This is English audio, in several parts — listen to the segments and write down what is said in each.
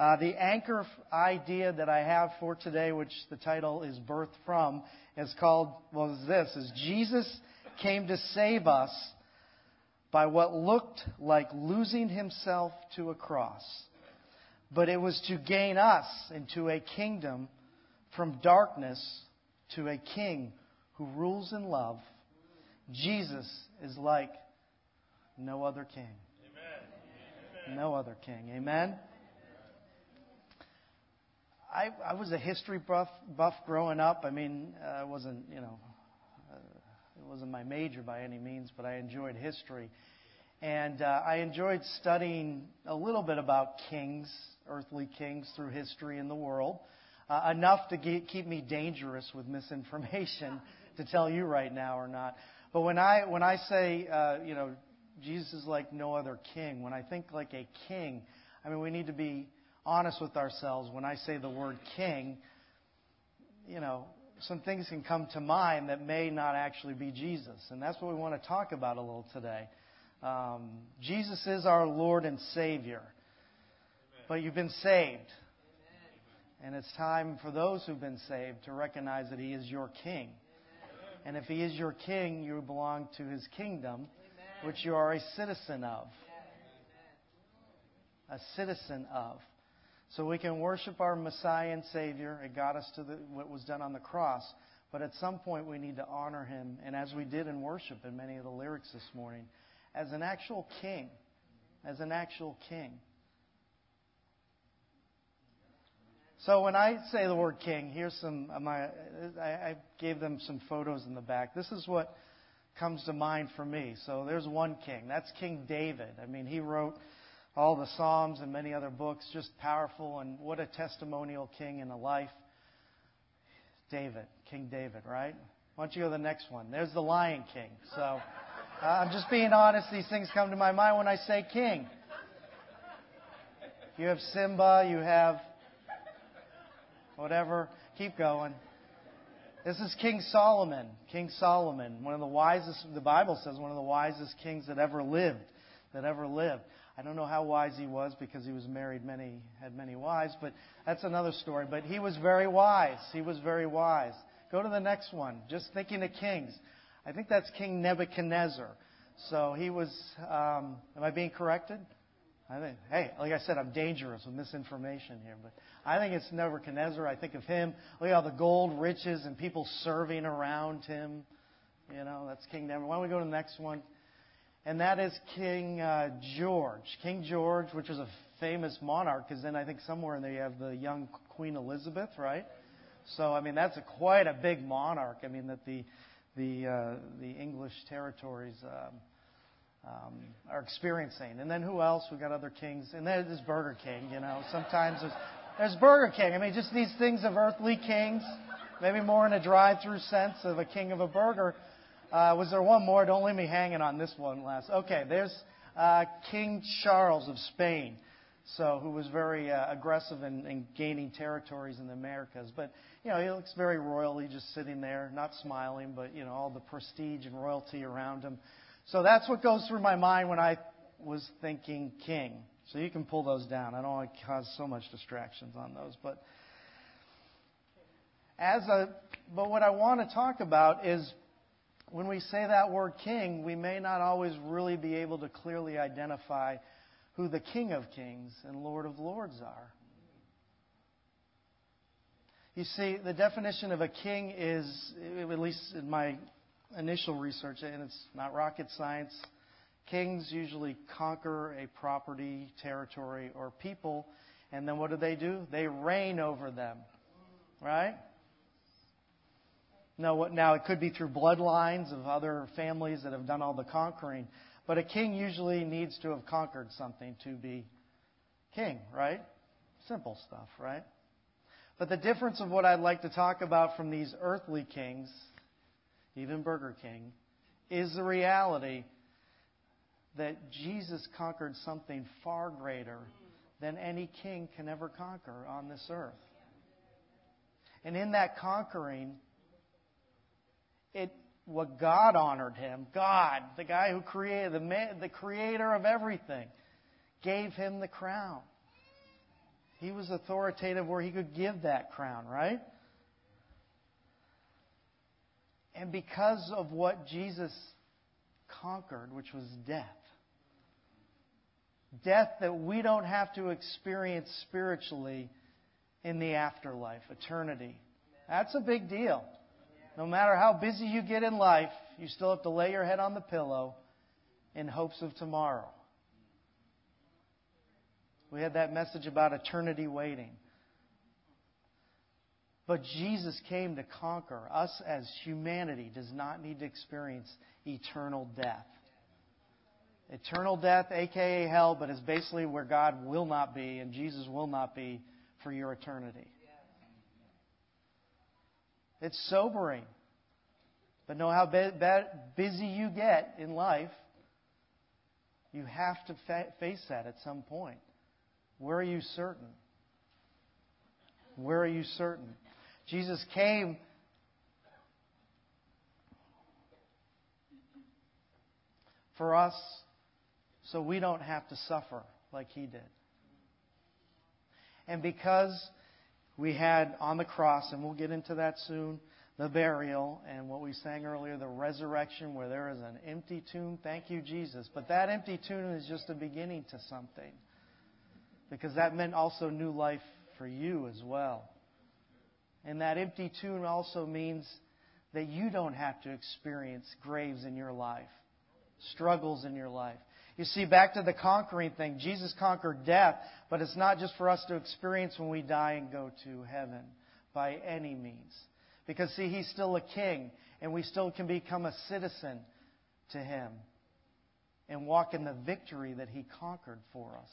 Uh, the anchor idea that I have for today, which the title is Birth From, is called, well, this, is Jesus came to save us by what looked like losing himself to a cross. But it was to gain us into a kingdom from darkness to a king who rules in love. Jesus is like no other king. Amen. No other king. Amen. I, I was a history buff, buff growing up. I mean, uh, I wasn't, you know, uh, it wasn't my major by any means, but I enjoyed history. And uh, I enjoyed studying a little bit about kings, earthly kings through history in the world, uh, enough to get, keep me dangerous with misinformation to tell you right now or not. But when I when I say uh, you know Jesus is like no other king, when I think like a king, I mean we need to be honest with ourselves. When I say the word king, you know some things can come to mind that may not actually be Jesus, and that's what we want to talk about a little today. Um, Jesus is our Lord and Savior, Amen. but you've been saved. Amen. And it's time for those who've been saved to recognize that He is your King. And if He is your King, you belong to His kingdom, which you are a citizen of. A citizen of. So we can worship our Messiah and Savior. It got us to the, what was done on the cross. But at some point, we need to honor Him. And as we did in worship in many of the lyrics this morning, as an actual king. As an actual king. So when I say the word king, here's some my I gave them some photos in the back. This is what comes to mind for me. So there's one king. That's King David. I mean, he wrote all the Psalms and many other books, just powerful and what a testimonial king in a life. David, King David, right? Why don't you go to the next one? There's the Lion King. So uh, I'm just being honest. These things come to my mind when I say king. You have Simba, you have whatever. Keep going. This is King Solomon. King Solomon, one of the wisest, the Bible says, one of the wisest kings that ever lived, that ever lived. I don't know how wise he was because he was married many, had many wives, but that's another story. But he was very wise. He was very wise. Go to the next one. Just thinking of kings. I think that's King Nebuchadnezzar. So he was, um, am I being corrected? I think, hey, like I said, I'm dangerous with misinformation here, but I think it's Nebuchadnezzar. I think of him. Look at all the gold, riches, and people serving around him. You know, that's King Nebuchadnezzar. Why don't we go to the next one? And that is King uh, George. King George, which was a famous monarch, because then I think somewhere in there you have the young Queen Elizabeth, right? So, I mean, that's a, quite a big monarch. I mean, that the, the, uh, the English territories. Um, um, are experiencing. And then who else? We've got other kings. And then there's Burger King, you know. Sometimes there's, there's Burger King. I mean, just these things of earthly kings, maybe more in a drive through sense of a king of a burger. Uh, was there one more? Don't leave me hanging on this one last. Okay, there's uh, King Charles of Spain. So, who was very uh, aggressive in, in gaining territories in the Americas. But, you know, he looks very royal. He's just sitting there, not smiling, but, you know, all the prestige and royalty around him. So that's what goes through my mind when I was thinking king. So you can pull those down. I don't want to cause so much distractions on those, but as a but what I want to talk about is when we say that word king, we may not always really be able to clearly identify who the King of Kings and Lord of Lords are. You see, the definition of a king is, at least in my initial research, and it's not rocket science. Kings usually conquer a property, territory, or people, and then what do they do? They reign over them. Right? Now, now it could be through bloodlines of other families that have done all the conquering, but a king usually needs to have conquered something to be king, right? Simple stuff, right? But the difference of what I'd like to talk about from these earthly kings even Burger King, is the reality that Jesus conquered something far greater than any king can ever conquer on this earth. And in that conquering, it what God honored him, God, the guy who created the man, the creator of everything, gave him the crown. He was authoritative where he could give that crown, right? And because of what Jesus conquered, which was death, death that we don't have to experience spiritually in the afterlife, eternity. That's a big deal. No matter how busy you get in life, you still have to lay your head on the pillow in hopes of tomorrow. We had that message about eternity waiting. But Jesus came to conquer. Us as humanity does not need to experience eternal death. Eternal death, aka hell, but is basically where God will not be and Jesus will not be for your eternity. It's sobering. But know how busy you get in life, you have to fa- face that at some point. Where are you certain? Where are you certain? Jesus came for us so we don't have to suffer like he did. And because we had on the cross, and we'll get into that soon, the burial and what we sang earlier, the resurrection, where there is an empty tomb. Thank you, Jesus. But that empty tomb is just a beginning to something. Because that meant also new life for you as well. And that empty tomb also means that you don't have to experience graves in your life, struggles in your life. You see, back to the conquering thing, Jesus conquered death, but it's not just for us to experience when we die and go to heaven by any means. Because, see, He's still a king, and we still can become a citizen to Him and walk in the victory that He conquered for us.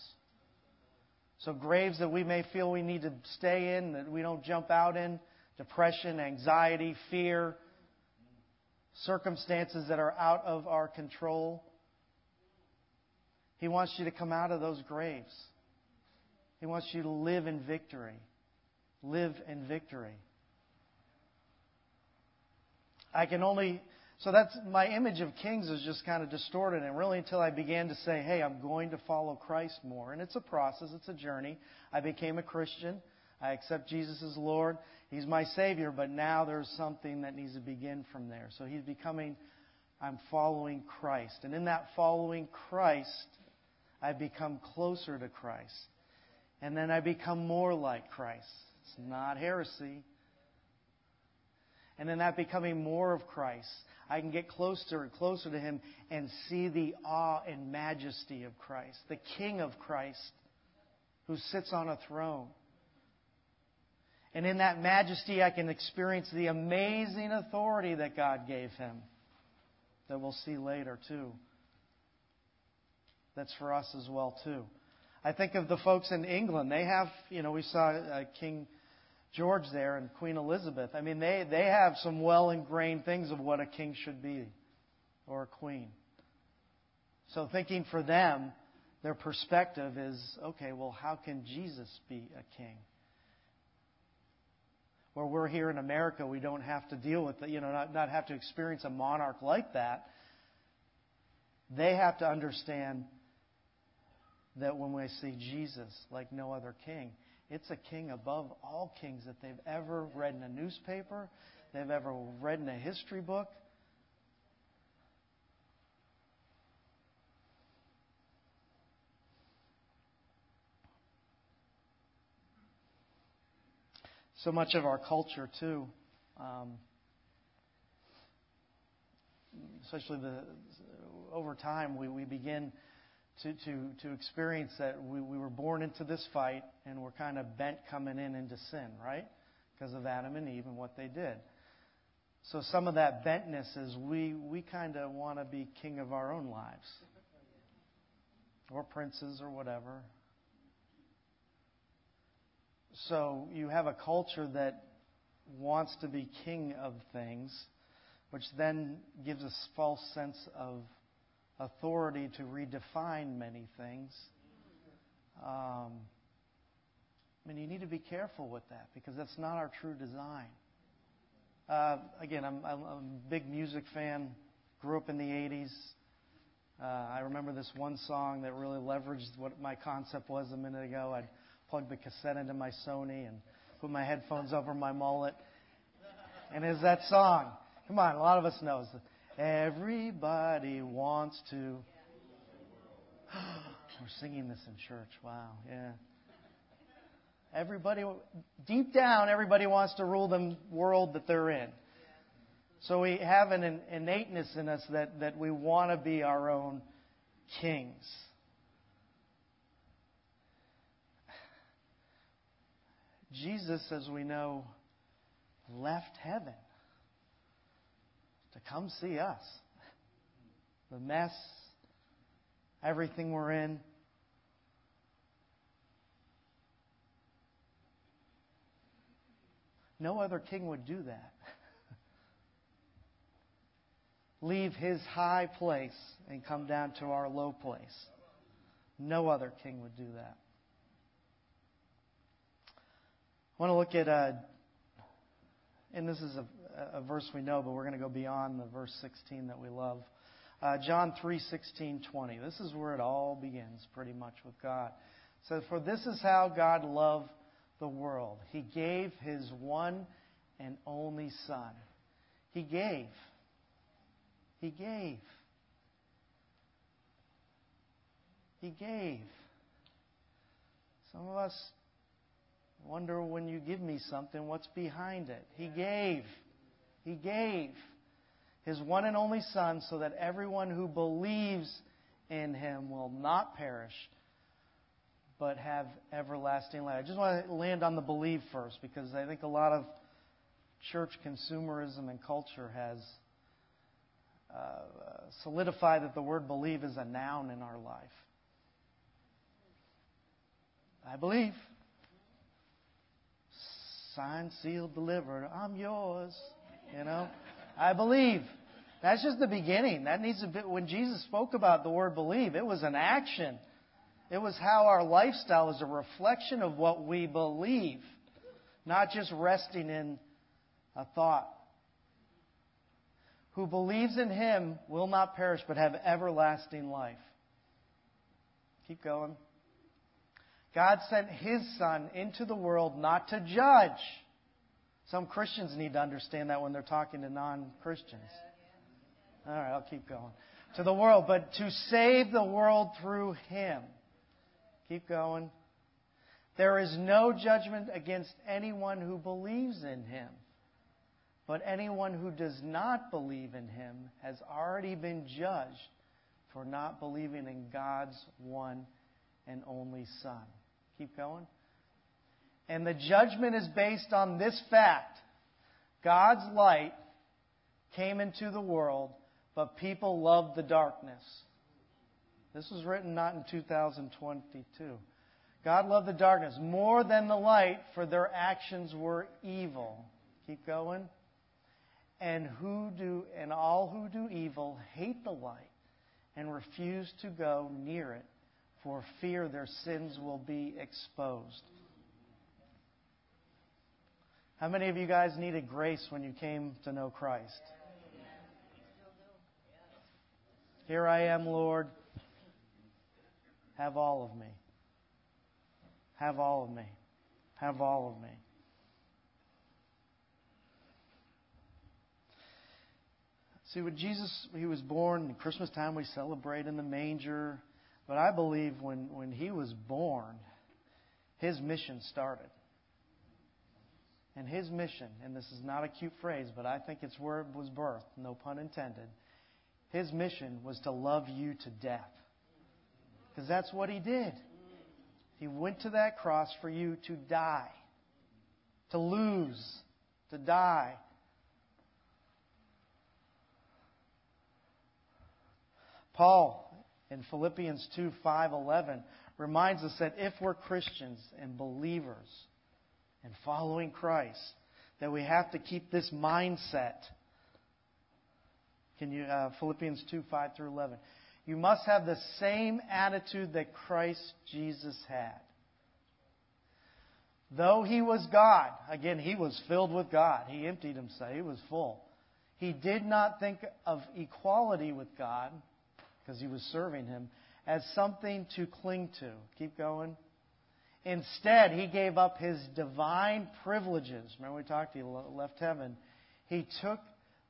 So, graves that we may feel we need to stay in, that we don't jump out in, depression, anxiety, fear, circumstances that are out of our control. He wants you to come out of those graves. He wants you to live in victory. Live in victory. I can only so that's my image of kings is just kind of distorted, and really until I began to say, "Hey, I'm going to follow Christ more," and it's a process, it's a journey. I became a Christian. I accept Jesus as Lord. He's my Savior, but now there's something that needs to begin from there. So He's becoming. I'm following Christ, and in that following Christ, I become closer to Christ, and then I become more like Christ. It's not heresy. And in that becoming more of Christ, I can get closer and closer to Him and see the awe and majesty of Christ, the King of Christ who sits on a throne. And in that majesty, I can experience the amazing authority that God gave Him, that we'll see later, too. That's for us as well, too. I think of the folks in England. They have, you know, we saw uh, King George there and Queen Elizabeth. I mean, they, they have some well ingrained things of what a king should be or a queen. So, thinking for them, their perspective is okay, well, how can Jesus be a king? Where we're here in America, we don't have to deal with, you know, not, not have to experience a monarch like that. They have to understand that when we see Jesus like no other king, it's a king above all kings that they've ever read in a newspaper, they've ever read in a history book. So much of our culture, too, um, especially the, over time, we, we begin to, to, to experience that we, we were born into this fight and we're kind of bent coming in into sin, right? Because of Adam and Eve and what they did. So some of that bentness is we, we kind of want to be king of our own lives. Or princes or whatever. So you have a culture that wants to be king of things, which then gives a false sense of authority to redefine many things. Um, I mean, you need to be careful with that because that's not our true design. Uh, again, I'm, I'm, a big music fan. Grew up in the 80s. Uh, I remember this one song that really leveraged what my concept was a minute ago. I'd plug the cassette into my Sony and put my headphones over my mullet. And is that song? Come on, a lot of us knows. Everybody wants to. We're singing this in church. Wow, yeah. Everybody, deep down, everybody wants to rule the world that they're in. So we have an innateness in us that, that we want to be our own kings. Jesus, as we know, left heaven come see us. The mess, everything we're in. No other king would do that. Leave his high place and come down to our low place. No other king would do that. I want to look at, uh, and this is a, a, verse we know, but we're going to go beyond the verse 16 that we love. Uh, John 3, 16, 20. This is where it all begins, pretty much, with God. So, for this is how God loved the world. He gave His one and only Son. He gave. He gave. He gave. Some of us wonder when you give me something, what's behind it? He gave. He gave His one and only Son so that everyone who believes in Him will not perish, but have everlasting life. I just want to land on the believe first because I think a lot of church consumerism and culture has uh, solidified that the word believe is a noun in our life. I believe. Signed, sealed, delivered. I'm yours. You know, I believe. That's just the beginning. That needs to be, when Jesus spoke about the word believe, it was an action. It was how our lifestyle is a reflection of what we believe, not just resting in a thought. Who believes in him will not perish but have everlasting life. Keep going. God sent his son into the world not to judge. Some Christians need to understand that when they're talking to non Christians. All right, I'll keep going. To the world, but to save the world through him. Keep going. There is no judgment against anyone who believes in him. But anyone who does not believe in him has already been judged for not believing in God's one and only Son. Keep going. And the judgment is based on this fact God's light came into the world, but people loved the darkness. This was written not in 2022. God loved the darkness more than the light, for their actions were evil. Keep going. And who do and all who do evil hate the light and refuse to go near it for fear their sins will be exposed. How many of you guys needed grace when you came to know Christ? Here I am, Lord. Have all of me. Have all of me. Have all of me. See, when Jesus he was born, Christmas time we celebrate in the manger. But I believe when, when he was born, his mission started. And his mission, and this is not a cute phrase, but I think it's where it was birthed, no pun intended. His mission was to love you to death. Because that's what he did. He went to that cross for you to die, to lose, to die. Paul in Philippians 2 5 11 reminds us that if we're Christians and believers and following Christ, that we have to keep this mindset. Can you, uh, Philippians 2 5 through 11. You must have the same attitude that Christ Jesus had. Though he was God, again, he was filled with God. He emptied himself, he was full. He did not think of equality with God because he was serving him, as something to cling to. Keep going. Instead, he gave up his divine privileges. Remember, we talked, he left heaven. He took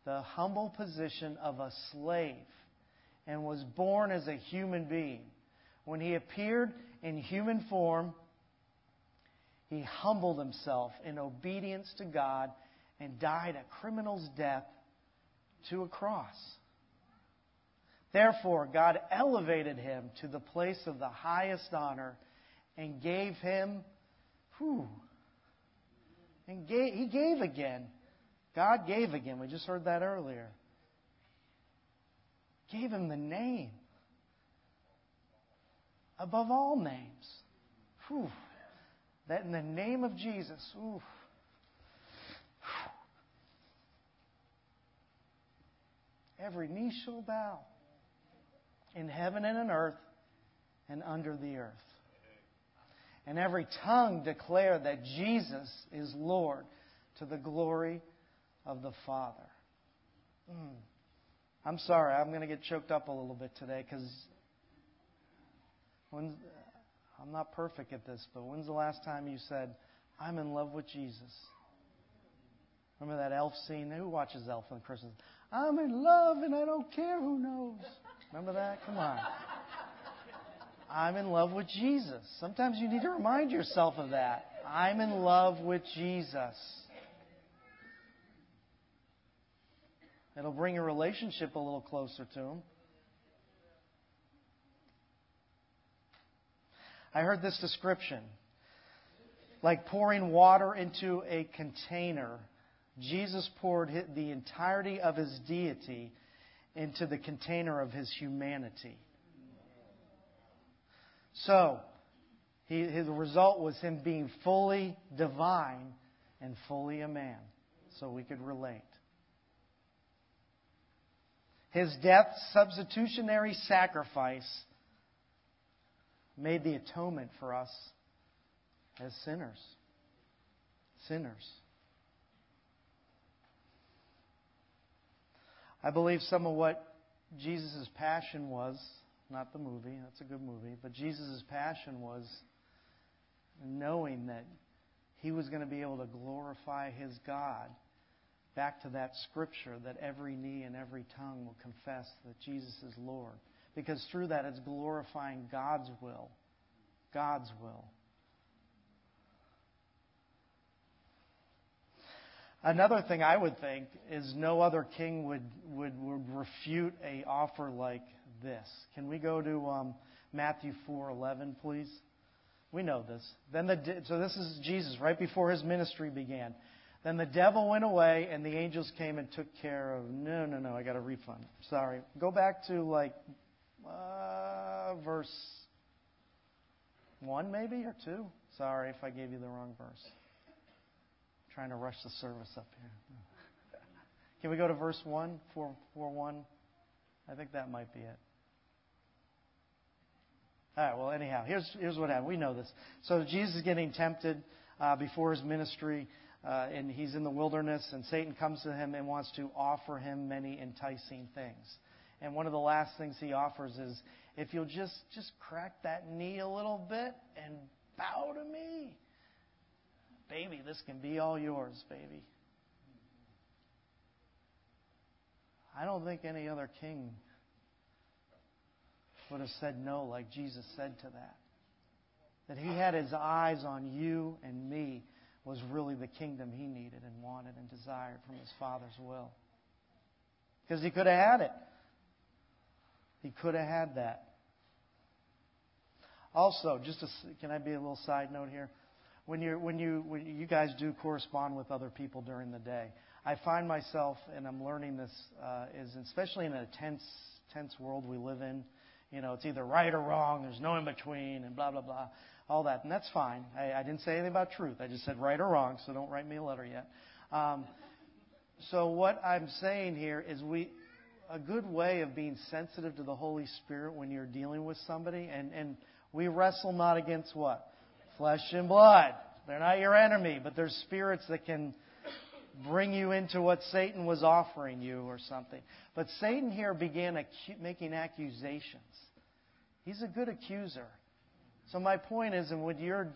the humble position of a slave and was born as a human being. When he appeared in human form, he humbled himself in obedience to God and died a criminal's death to a cross. Therefore, God elevated him to the place of the highest honor and gave him, whew, and gave, he gave again. God gave again. We just heard that earlier. Gave him the name above all names. Whew. That in the name of Jesus, every knee shall bow in heaven and in earth and under the earth. And every tongue declare that Jesus is Lord to the glory of the Father. Mm. I'm sorry, I'm going to get choked up a little bit today because I'm not perfect at this, but when's the last time you said, I'm in love with Jesus? Remember that elf scene? Who watches Elf on Christmas? I'm in love and I don't care who knows. Remember that? Come on. I'm in love with Jesus. Sometimes you need to remind yourself of that. I'm in love with Jesus. It'll bring your relationship a little closer to Him. I heard this description like pouring water into a container. Jesus poured the entirety of his deity into the container of his humanity. So, he, his result was him being fully divine and fully a man, so we could relate. His death, substitutionary sacrifice, made the atonement for us as sinners. Sinners. I believe some of what Jesus' passion was, not the movie, that's a good movie, but Jesus' passion was knowing that he was going to be able to glorify his God back to that scripture that every knee and every tongue will confess that Jesus is Lord. Because through that, it's glorifying God's will. God's will. Another thing I would think is no other king would, would, would refute a offer like this. Can we go to um, Matthew 4:11, please? We know this. Then the so this is Jesus right before his ministry began. Then the devil went away, and the angels came and took care of. No, no, no. I got a refund. Sorry. Go back to like uh, verse 1 maybe or 2. Sorry if I gave you the wrong verse. Trying to rush the service up here. Can we go to verse 1, 4, 4 1? I think that might be it. All right, well, anyhow, here's, here's what happened. We know this. So Jesus is getting tempted uh, before his ministry, uh, and he's in the wilderness, and Satan comes to him and wants to offer him many enticing things. And one of the last things he offers is if you'll just, just crack that knee a little bit and bow to me, baby, this can be all yours, baby. I don't think any other king would have said no like Jesus said to that. That he had his eyes on you and me was really the kingdom he needed and wanted and desired from his Father's will. Because he could have had it. He could have had that. Also, just a, can I be a little side note here? When you when you when you guys do correspond with other people during the day, I find myself, and I'm learning this, uh, is especially in a tense tense world we live in. You know, it's either right or wrong. There's no in between, and blah blah blah, all that, and that's fine. I, I didn't say anything about truth. I just said right or wrong. So don't write me a letter yet. Um, so what I'm saying here is we a good way of being sensitive to the Holy Spirit when you're dealing with somebody. And, and we wrestle not against what? Flesh and blood. They're not your enemy, but there's spirits that can bring you into what Satan was offering you or something. But Satan here began acu- making accusations. He's a good accuser. So my point is, and when you're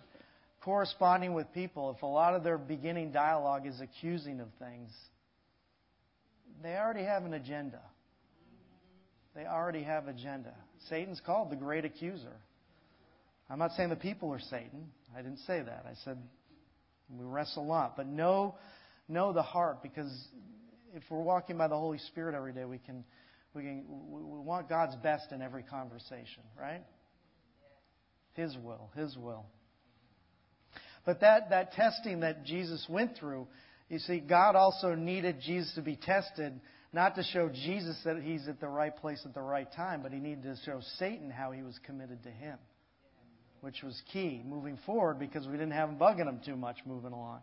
corresponding with people, if a lot of their beginning dialogue is accusing of things, they already have an agenda. They already have agenda. Satan's called the great accuser. I'm not saying the people are Satan. I didn't say that. I said we wrestle a lot. But know, know the heart because if we're walking by the Holy Spirit every day, we can, we can, we want God's best in every conversation, right? His will, His will. But that, that testing that Jesus went through, you see, God also needed Jesus to be tested, not to show Jesus that he's at the right place at the right time, but he needed to show Satan how he was committed to him, which was key moving forward because we didn't have them bugging them too much moving along.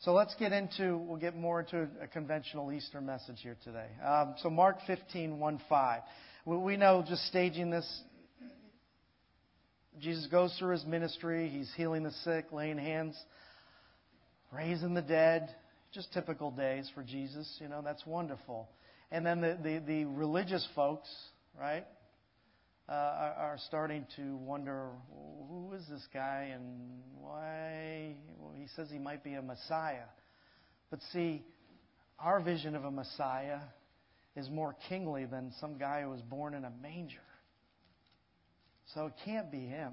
So let's get into, we'll get more into a conventional Easter message here today. Um, so Mark 15, 1 5. We know just staging this, Jesus goes through his ministry. He's healing the sick, laying hands, raising the dead. Just typical days for Jesus. You know, that's wonderful. And then the, the, the religious folks, right, uh, are, starting to wonder who is this guy and why well, he says he might be a Messiah. But see, our vision of a Messiah is more kingly than some guy who was born in a manger. So it can't be him.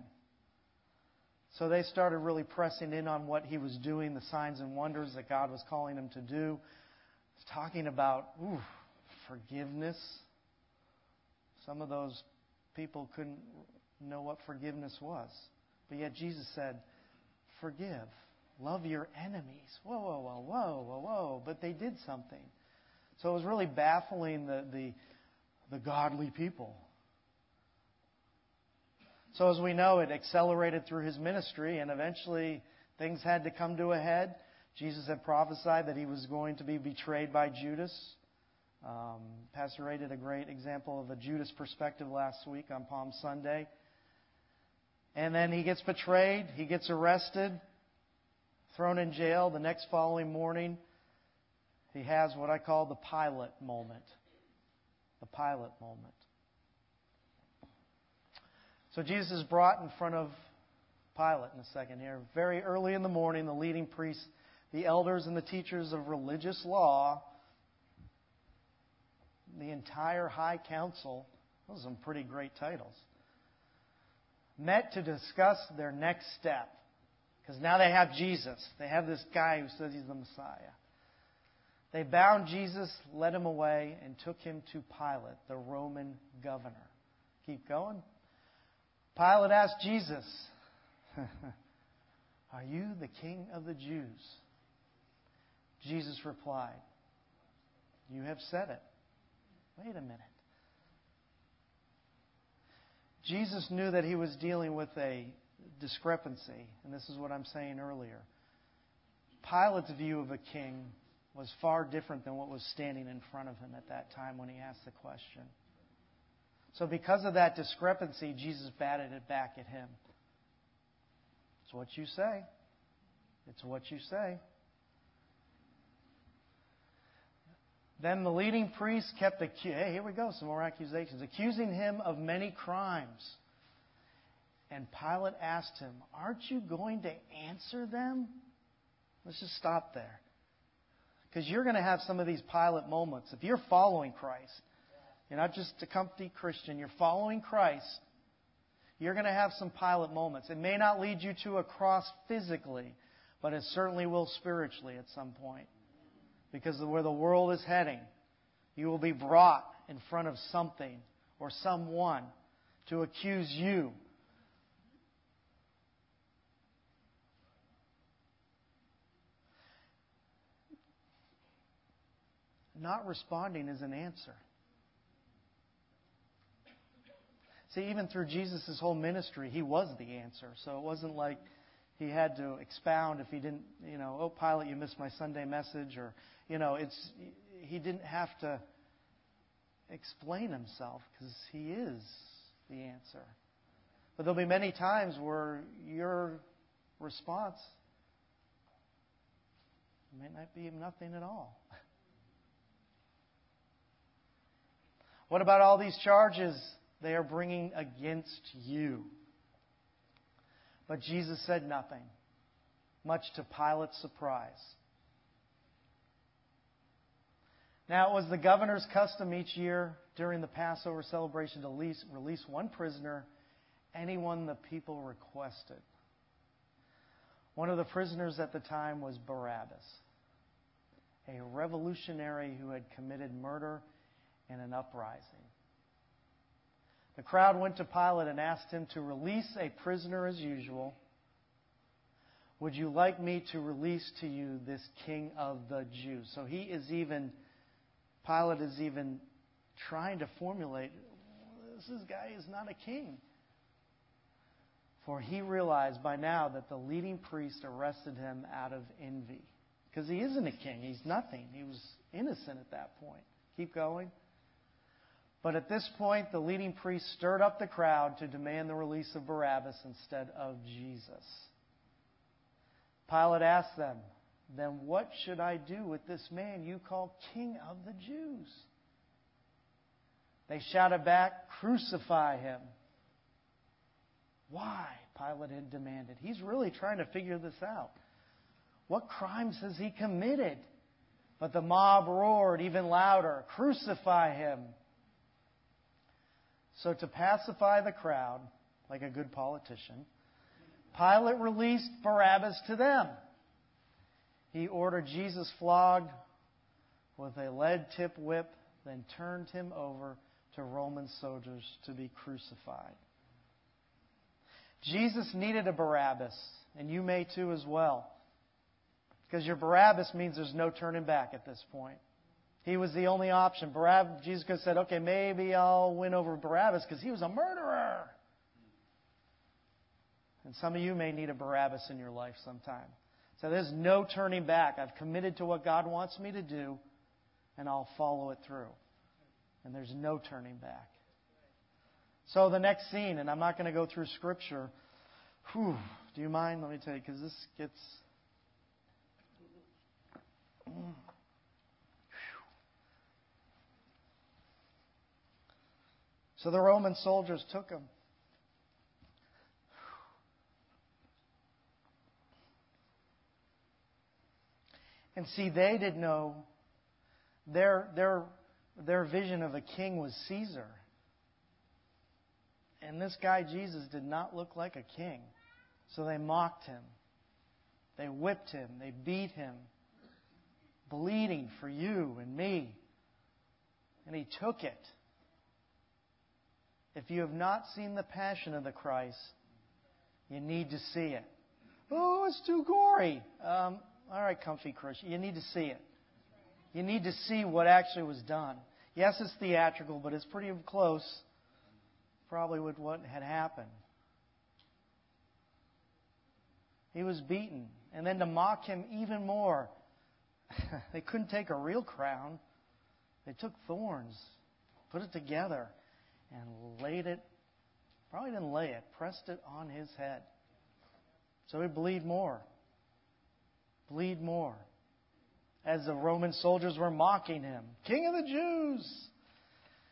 So they started really pressing in on what he was doing, the signs and wonders that God was calling him to do. Talking about ooh, forgiveness. Some of those people couldn't know what forgiveness was. But yet Jesus said, Forgive. Love your enemies. Whoa, whoa, whoa, whoa, whoa, whoa. But they did something. So it was really baffling the, the, the godly people. So as we know, it accelerated through his ministry, and eventually things had to come to a head. Jesus had prophesied that he was going to be betrayed by Judas. Um, Pastor Ray did a great example of a Judas perspective last week on Palm Sunday. And then he gets betrayed, he gets arrested, thrown in jail. The next following morning, he has what I call the Pilate moment. The Pilate moment. So Jesus is brought in front of Pilate in a second here. Very early in the morning, the leading priests, the elders, and the teachers of religious law the entire high council, those are some pretty great titles, met to discuss their next step. Because now they have Jesus. They have this guy who says he's the Messiah. They bound Jesus, led him away, and took him to Pilate, the Roman governor. Keep going. Pilate asked Jesus, Are you the king of the Jews? Jesus replied, You have said it. Wait a minute. Jesus knew that he was dealing with a discrepancy, and this is what I'm saying earlier. Pilate's view of a king was far different than what was standing in front of him at that time when he asked the question. So, because of that discrepancy, Jesus batted it back at him. It's what you say. It's what you say. Then the leading priests kept accusing, hey, here we go, some more accusations, accusing him of many crimes. And Pilate asked him, Aren't you going to answer them? Let's just stop there. Because you're going to have some of these Pilate moments. If you're following Christ, you're not just a comfy Christian, you're following Christ, you're going to have some Pilate moments. It may not lead you to a cross physically, but it certainly will spiritually at some point because of where the world is heading. You will be brought in front of something or someone to accuse you. Not responding is an answer. See, even through Jesus' whole ministry, he was the answer. So it wasn't like he had to expound if he didn't, you know, oh, Pilate, you missed my Sunday message, or you know, it's he didn't have to explain himself because he is the answer. But there'll be many times where your response may not be nothing at all. What about all these charges they are bringing against you? But Jesus said nothing, much to Pilate's surprise. Now, it was the governor's custom each year during the Passover celebration to release, release one prisoner, anyone the people requested. One of the prisoners at the time was Barabbas, a revolutionary who had committed murder in an uprising. The crowd went to Pilate and asked him to release a prisoner as usual. Would you like me to release to you this king of the Jews? So he is even Pilate is even trying to formulate this guy is not a king. For he realized by now that the leading priest arrested him out of envy. Because he isn't a king. He's nothing. He was innocent at that point. Keep going. But at this point, the leading priest stirred up the crowd to demand the release of Barabbas instead of Jesus. Pilate asked them, then what should I do with this man you call King of the Jews? They shouted back, Crucify him. Why? Pilate had demanded. He's really trying to figure this out. What crimes has he committed? But the mob roared even louder, Crucify him. So, to pacify the crowd, like a good politician, Pilate released Barabbas to them he ordered Jesus flogged with a lead tip whip, then turned him over to Roman soldiers to be crucified. Jesus needed a Barabbas, and you may too as well. Because your Barabbas means there's no turning back at this point. He was the only option. Barabbas, Jesus could have said, okay, maybe I'll win over Barabbas because he was a murderer. And some of you may need a Barabbas in your life sometime. So there's no turning back. I've committed to what God wants me to do, and I'll follow it through. And there's no turning back. So the next scene, and I'm not going to go through Scripture. Whew, do you mind? Let me tell you, because this gets. Mm, so the Roman soldiers took him. And see, they didn't know their, their, their vision of a king was Caesar. And this guy, Jesus, did not look like a king. So they mocked him. They whipped him. They beat him, bleeding for you and me. And he took it. If you have not seen the passion of the Christ, you need to see it. Oh, it's too gory. Um, all right, comfy Christian. You need to see it. You need to see what actually was done. Yes, it's theatrical, but it's pretty close, probably, with what had happened. He was beaten. And then to mock him even more, they couldn't take a real crown. They took thorns, put it together, and laid it, probably didn't lay it, pressed it on his head. So he'd bleed more bleed more. As the Roman soldiers were mocking him, King of the Jews!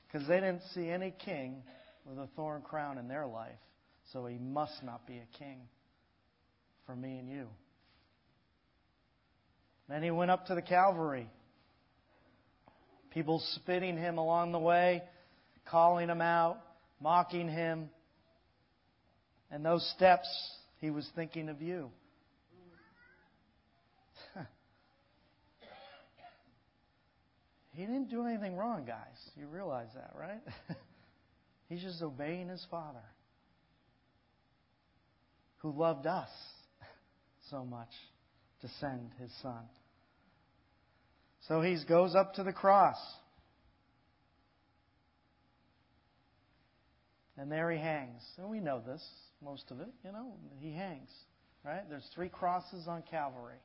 Because they didn't see any king with a thorn crown in their life. So he must not be a king for me and you. Then he went up to the Calvary. People spitting him along the way, calling him out, mocking him. And those steps, he was thinking of you. He didn't do anything wrong, guys. You realize that, right? He's just obeying his Father who loved us so much to send his Son. So he goes up to the cross. And there he hangs. And we know this, most of it, you know, he hangs. Right? There's three crosses on Calvary.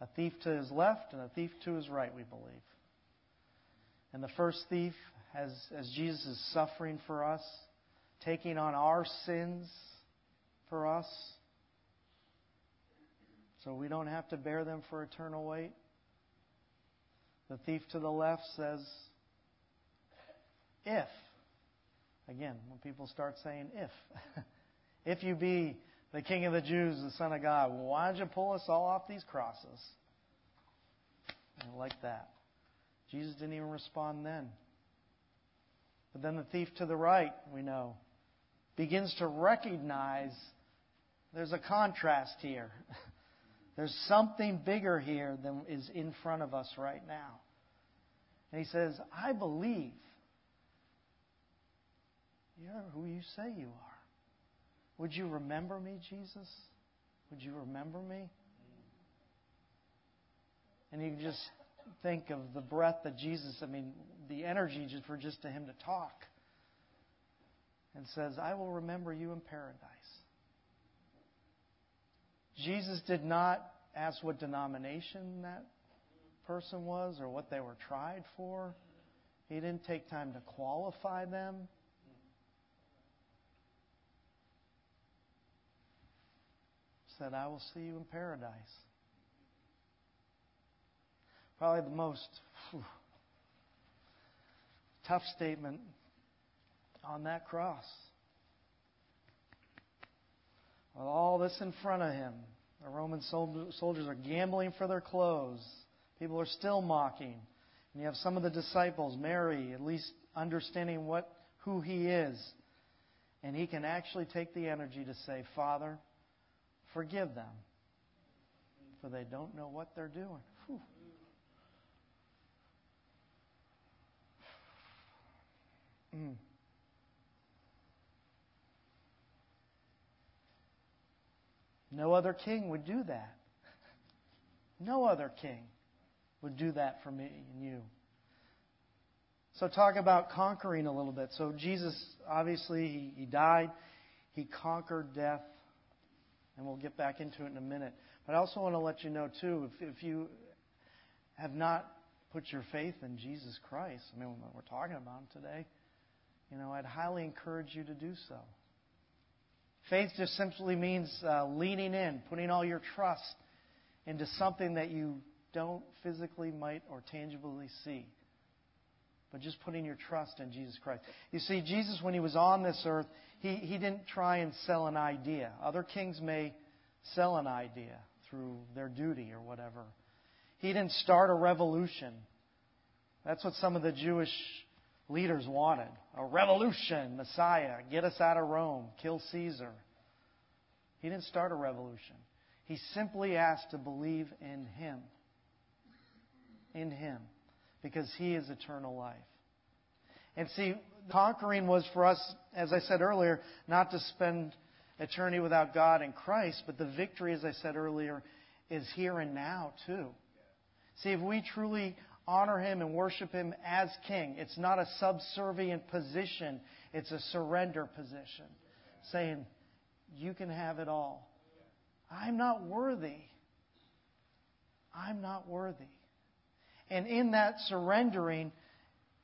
A thief to his left and a thief to his right, we believe. And the first thief, as, as Jesus is suffering for us, taking on our sins for us, so we don't have to bear them for eternal weight. The thief to the left says, if, again, when people start saying if, If you be the King of the Jews, the Son of God, why don't you pull us all off these crosses? like that. Jesus didn't even respond then. But then the thief to the right, we know, begins to recognize there's a contrast here. There's something bigger here than is in front of us right now. And he says, I believe you're who you say you are. Would you remember me, Jesus? Would you remember me? And you just think of the breath that Jesus, I mean, the energy just for just to him to talk. And says, I will remember you in paradise. Jesus did not ask what denomination that person was or what they were tried for. He didn't take time to qualify them. Said, I will see you in paradise. Probably the most whew, tough statement on that cross. With all this in front of him, the Roman soldiers are gambling for their clothes. People are still mocking. And you have some of the disciples, Mary, at least understanding what who he is. And he can actually take the energy to say, Father, forgive them, for they don't know what they're doing. Whew. Mm. No other king would do that. No other king would do that for me and you. So, talk about conquering a little bit. So, Jesus, obviously, he, he died, he conquered death, and we'll get back into it in a minute. But I also want to let you know, too, if, if you have not put your faith in Jesus Christ, I mean, we're talking about him today, you know, I'd highly encourage you to do so. Faith just simply means uh, leaning in, putting all your trust into something that you don't physically might or tangibly see. But just putting your trust in Jesus Christ. You see, Jesus, when he was on this earth, he, he didn't try and sell an idea. Other kings may sell an idea through their duty or whatever. He didn't start a revolution. That's what some of the Jewish leaders wanted a revolution, Messiah, get us out of Rome, kill Caesar. He didn't start a revolution. He simply asked to believe in Him. In Him. Because He is eternal life. And see, conquering was for us, as I said earlier, not to spend eternity without God and Christ, but the victory, as I said earlier, is here and now, too. See, if we truly honor him and worship him as king. It's not a subservient position, it's a surrender position. Saying, You can have it all. I'm not worthy. I'm not worthy. And in that surrendering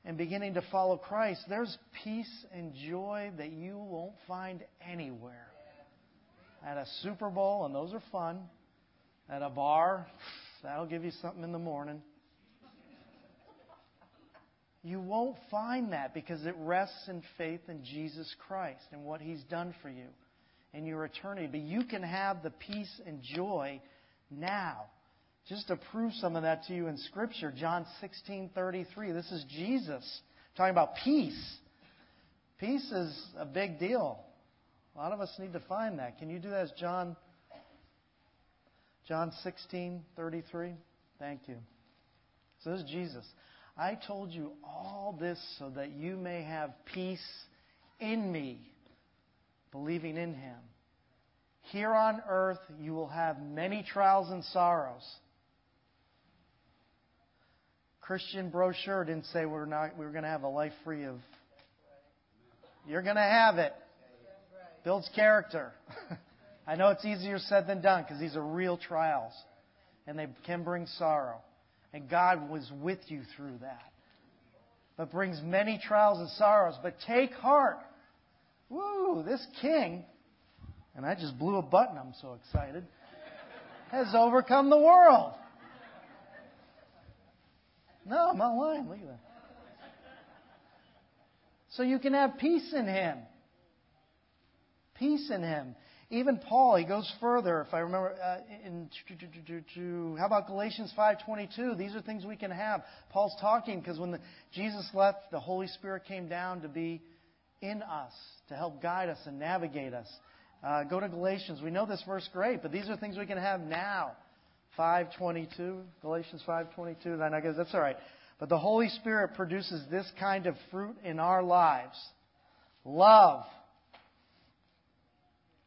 and beginning to follow Christ, there's peace and joy that you won't find anywhere. At a Super Bowl, and those are fun. At a bar, that'll give you something in the morning. You won't find that because it rests in faith in Jesus Christ and what He's done for you in your eternity. But you can have the peace and joy now. Just to prove some of that to you in Scripture, John 16:33. This is Jesus talking about peace. Peace is a big deal. A lot of us need to find that. Can you do that as John John 16:33? Thank you. So this is Jesus. I told you all this so that you may have peace in me, believing in him. Here on earth you will have many trials and sorrows. Christian brochure didn't say we're not we're going to have a life free of You're going to have it. Builds character. I know it's easier said than done because these are real trials and they can bring sorrow. And God was with you through that. But brings many trials and sorrows. But take heart. Woo, this king, and I just blew a button, I'm so excited, has overcome the world. No, I'm not lying. Look at that. So you can have peace in him. peace in him. Even Paul, he goes further. If I remember, uh, in how about Galatians 5:22? These are things we can have. Paul's talking because when the, Jesus left, the Holy Spirit came down to be in us to help guide us and navigate us. Uh, go to Galatians. We know this verse great, but these are things we can have now. 5:22, Galatians 5:22. Then I guess that's all right. But the Holy Spirit produces this kind of fruit in our lives: love,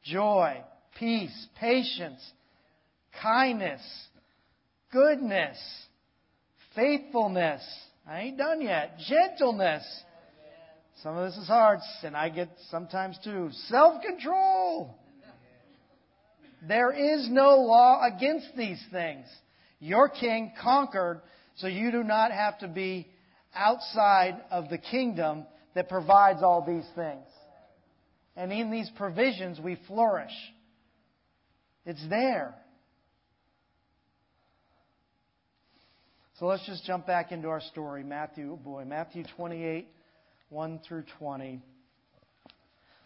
joy, peace, patience, kindness, goodness, faithfulness. I ain't done yet. Gentleness. Some of this is hard, and I get sometimes too. Self control. There is no law against these things. Your king conquered, so you do not have to be outside of the kingdom that provides all these things. And in these provisions, we flourish. It's there. So let's just jump back into our story. Matthew, oh boy, Matthew 28, 1 through 20.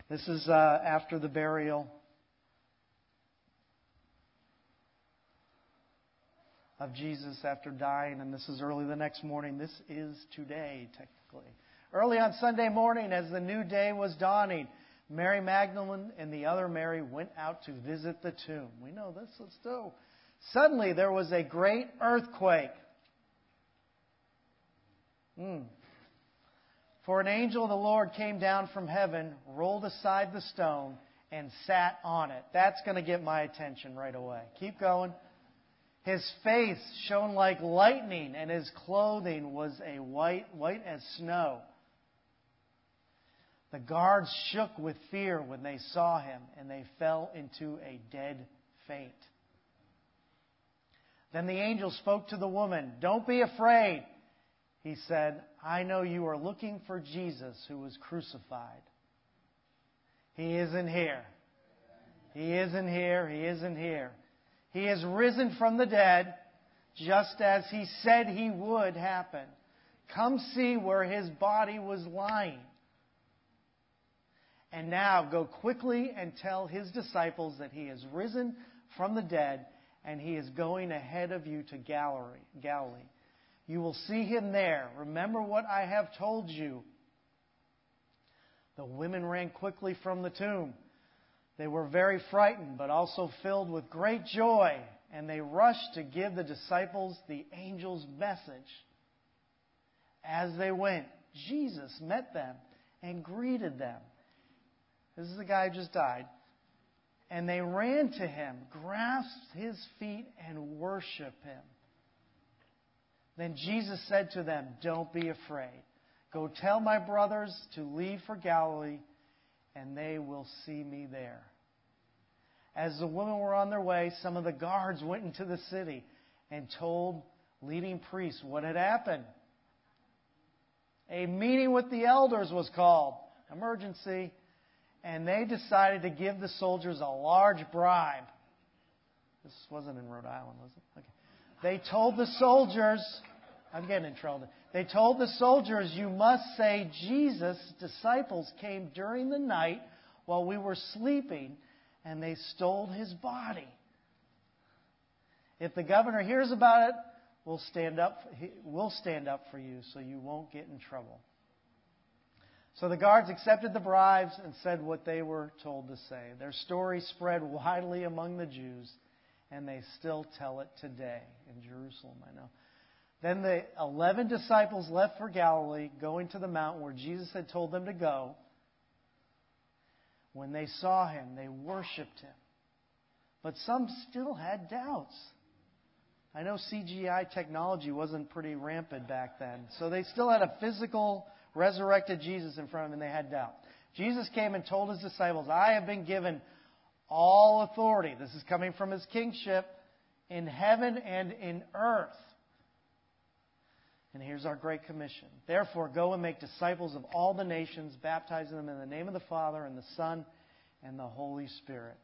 This is uh, after the burial of Jesus after dying, and this is early the next morning. This is today, technically. Early on Sunday morning, as the new day was dawning, Mary Magdalene and the other Mary went out to visit the tomb. We know this, let's go. Suddenly there was a great earthquake. Mm. For an angel of the Lord came down from heaven, rolled aside the stone, and sat on it. That's going to get my attention right away. Keep going. His face shone like lightning, and his clothing was a white, white as snow. The guards shook with fear when they saw him, and they fell into a dead faint. Then the angel spoke to the woman. Don't be afraid, he said. I know you are looking for Jesus who was crucified. He isn't here. He isn't here. He isn't here. He has risen from the dead, just as he said he would happen. Come see where his body was lying. And now go quickly and tell his disciples that he has risen from the dead and he is going ahead of you to Galilee. Galilee. You will see him there. Remember what I have told you. The women ran quickly from the tomb they were very frightened, but also filled with great joy, and they rushed to give the disciples the angel's message. As they went, Jesus met them and greeted them. This is the guy who just died. And they ran to him, grasped his feet, and worshiped him. Then Jesus said to them, Don't be afraid. Go tell my brothers to leave for Galilee and they will see me there. As the women were on their way, some of the guards went into the city and told leading priests what had happened. A meeting with the elders was called. Emergency. And they decided to give the soldiers a large bribe. This wasn't in Rhode Island, was it? Okay. They told the soldiers, I'm getting in trouble. They told the soldiers, You must say Jesus' disciples came during the night while we were sleeping and they stole his body. If the governor hears about it, we'll stand up, we'll stand up for you so you won't get in trouble. So the guards accepted the bribes and said what they were told to say. Their story spread widely among the Jews, and they still tell it today in Jerusalem, I know. Then the eleven disciples left for Galilee, going to the mountain where Jesus had told them to go. When they saw him, they worshiped him. But some still had doubts. I know CGI technology wasn't pretty rampant back then. So they still had a physical, resurrected Jesus in front of them, and they had doubt. Jesus came and told his disciples, I have been given all authority. This is coming from his kingship in heaven and in earth. And here's our great commission. Therefore, go and make disciples of all the nations, baptizing them in the name of the Father, and the Son, and the Holy Spirit.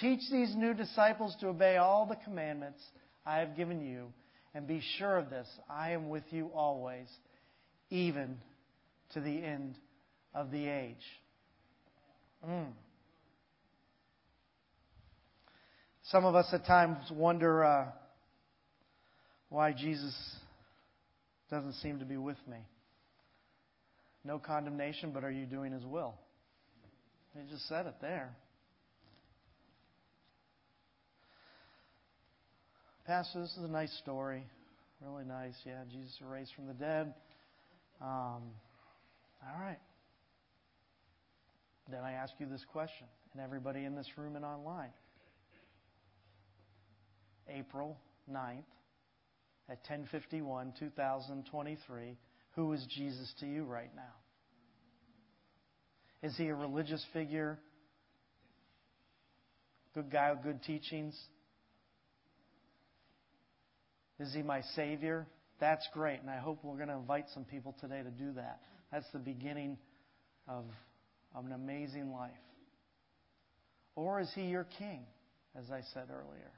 Teach these new disciples to obey all the commandments I have given you, and be sure of this I am with you always, even to the end of the age. Mm. Some of us at times wonder uh, why Jesus doesn't seem to be with me. No condemnation, but are you doing His will? He just said it there. Pastor, this is a nice story. Really nice. Yeah, Jesus raised from the dead. Um, all right. Then I ask you this question, and everybody in this room and online. April 9th at 1051, 2023, who is Jesus to you right now? Is he a religious figure? Good guy with good teachings? Is he my Savior? That's great, and I hope we're going to invite some people today to do that. That's the beginning of, of an amazing life. Or is he your king, as I said earlier?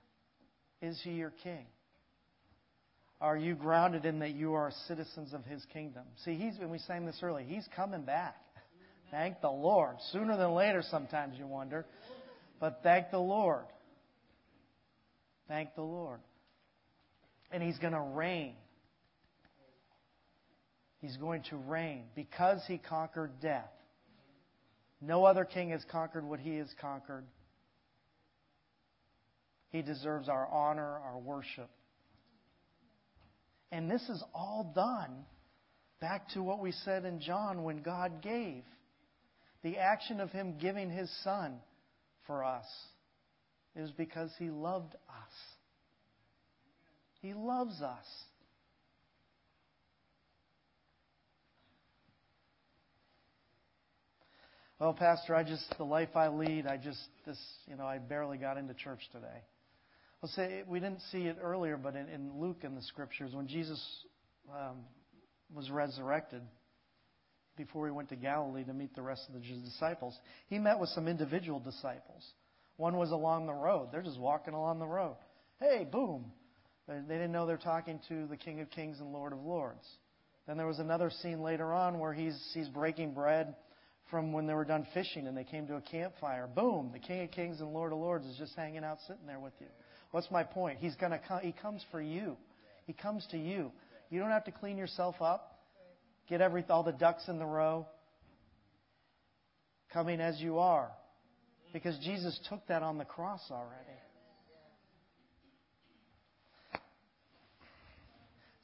Is he your king? Are you grounded in that you are citizens of his kingdom? See, he's, and we sang this earlier, he's coming back. Thank the Lord. Sooner than later, sometimes you wonder. But thank the Lord. Thank the Lord. And he's going to reign. He's going to reign because he conquered death. No other king has conquered what he has conquered. He deserves our honor, our worship. And this is all done back to what we said in John when God gave. The action of Him giving His Son for us is because He loved us. He loves us. Well, Pastor, I just, the life I lead, I just, this, you know, I barely got into church today. Well, say, we didn't see it earlier, but in, in Luke in the scriptures, when Jesus um, was resurrected, before he went to Galilee to meet the rest of the disciples, he met with some individual disciples. One was along the road. They're just walking along the road. Hey, boom. They didn't know they're talking to the King of Kings and Lord of Lords. Then there was another scene later on where he's, he's breaking bread from when they were done fishing and they came to a campfire. Boom, the King of Kings and Lord of Lords is just hanging out sitting there with you. What's my point? He's to come, he comes for you. He comes to you. You don't have to clean yourself up. Get every all the ducks in the row. Coming as you are. Because Jesus took that on the cross already.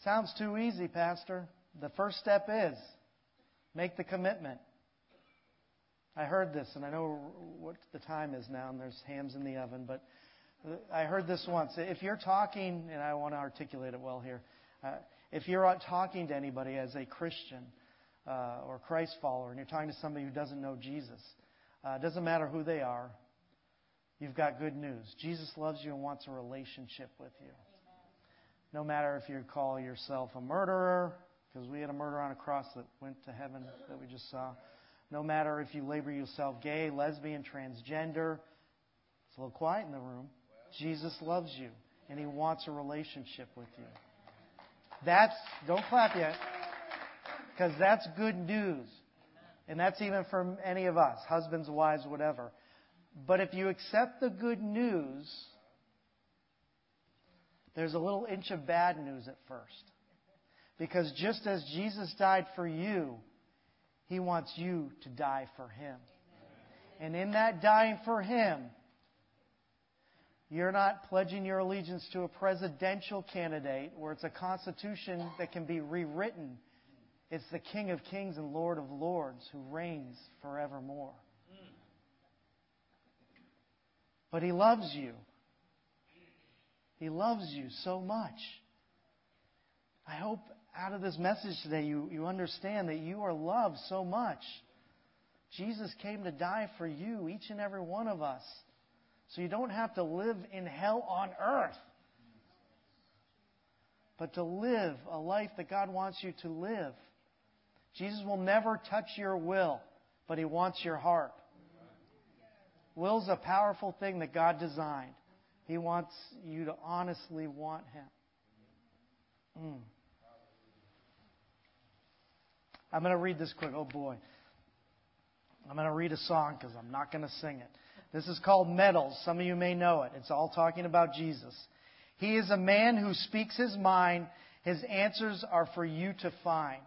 Sounds too easy, Pastor. The first step is make the commitment. I heard this, and I know what the time is now, and there's hams in the oven, but I heard this once. If you're talking, and I want to articulate it well here, uh, if you're talking to anybody as a Christian uh, or Christ follower, and you're talking to somebody who doesn't know Jesus, uh, it doesn't matter who they are, you've got good news. Jesus loves you and wants a relationship with you. No matter if you call yourself a murderer, because we had a murderer on a cross that went to heaven that we just saw. No matter if you label yourself gay, lesbian, transgender, it's a little quiet in the room. Jesus loves you and he wants a relationship with you. That's, don't clap yet, because that's good news. And that's even for any of us, husbands, wives, whatever. But if you accept the good news, there's a little inch of bad news at first. Because just as Jesus died for you, he wants you to die for him. And in that dying for him, you're not pledging your allegiance to a presidential candidate where it's a constitution that can be rewritten. It's the King of Kings and Lord of Lords who reigns forevermore. But He loves you. He loves you so much. I hope out of this message today you, you understand that you are loved so much. Jesus came to die for you, each and every one of us. So you don't have to live in hell on earth, but to live a life that God wants you to live. Jesus will never touch your will, but He wants your heart. Will's a powerful thing that God designed. He wants you to honestly want Him. Mm. I'm going to read this quick. Oh boy. I'm going to read a song because I'm not going to sing it. This is called medals. Some of you may know it. It's all talking about Jesus. He is a man who speaks his mind. His answers are for you to find.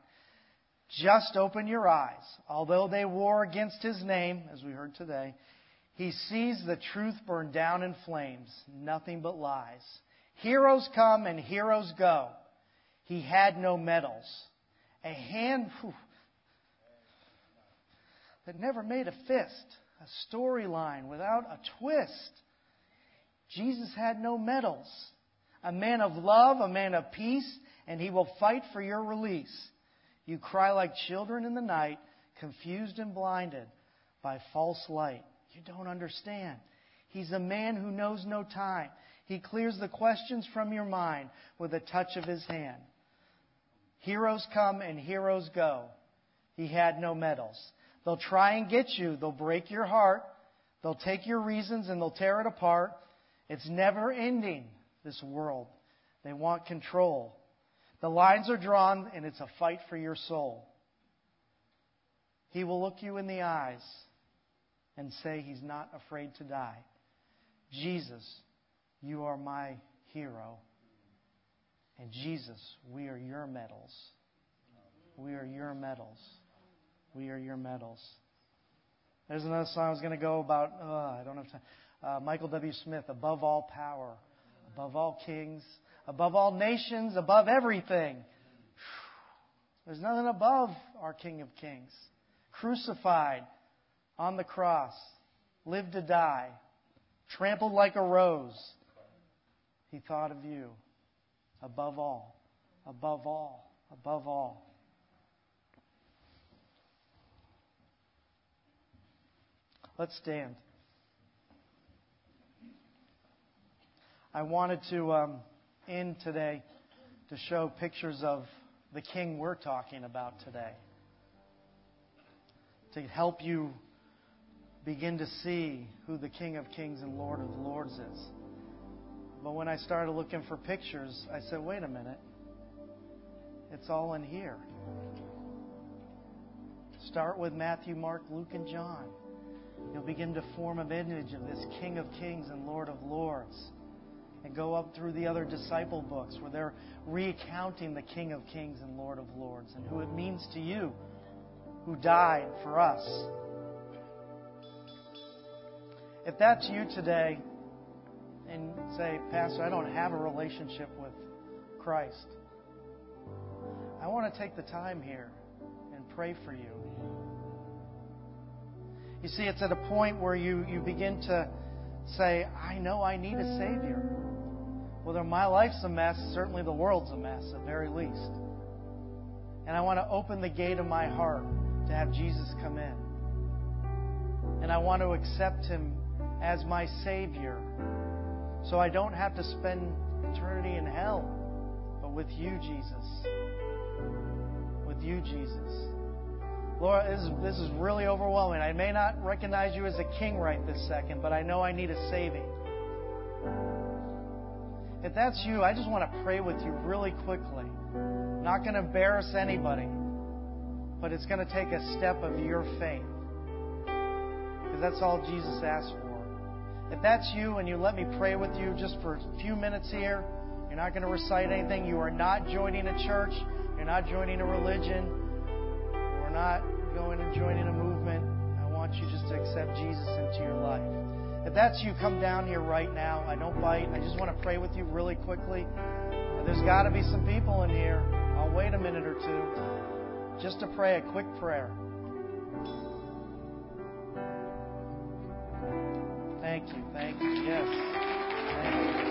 Just open your eyes. Although they war against his name, as we heard today, he sees the truth burn down in flames, nothing but lies. Heroes come and heroes go. He had no medals. A hand whew, that never made a fist, a storyline without a twist. Jesus had no medals. A man of love, a man of peace, and he will fight for your release. You cry like children in the night, confused and blinded by false light. You don't understand. He's a man who knows no time. He clears the questions from your mind with a touch of his hand. Heroes come and heroes go. He had no medals. They'll try and get you. They'll break your heart. They'll take your reasons and they'll tear it apart. It's never ending, this world. They want control. The lines are drawn, and it's a fight for your soul. He will look you in the eyes and say he's not afraid to die. Jesus, you are my hero. And Jesus, we are your medals. We are your medals. We are your medals. There's another song I was going to go about. Uh, I don't have time. Uh, Michael W. Smith, above all power, above all kings, above all nations, above everything. There's nothing above our King of Kings. Crucified on the cross, lived to die, trampled like a rose. He thought of you above all, above all, above all. Let's stand. I wanted to. Um, in today to show pictures of the king we're talking about today. To help you begin to see who the King of Kings and Lord of Lords is. But when I started looking for pictures, I said, wait a minute. It's all in here. Start with Matthew, Mark, Luke, and John. You'll begin to form an image of this King of Kings and Lord of Lords and go up through the other disciple books where they're recounting the King of Kings and Lord of Lords and who it means to you who died for us. If that's you today and say, Pastor, I don't have a relationship with Christ, I want to take the time here and pray for you. You see, it's at a point where you, you begin to say, I know I need a Savior. Whether my life's a mess, certainly the world's a mess, at very least. And I want to open the gate of my heart to have Jesus come in. And I want to accept Him as my Savior so I don't have to spend eternity in hell, but with you, Jesus. With you, Jesus. Lord, this is, this is really overwhelming. I may not recognize you as a king right this second, but I know I need a saving. If that's you, I just want to pray with you really quickly. Not going to embarrass anybody, but it's going to take a step of your faith. Because that's all Jesus asked for. If that's you and you let me pray with you just for a few minutes here, you're not going to recite anything. You are not joining a church. You're not joining a religion. Not going and joining a movement. I want you just to accept Jesus into your life. If that's you, come down here right now. I don't bite. I just want to pray with you really quickly. There's got to be some people in here. I'll wait a minute or two just to pray a quick prayer. Thank you. Thank you. Yes. Thank you.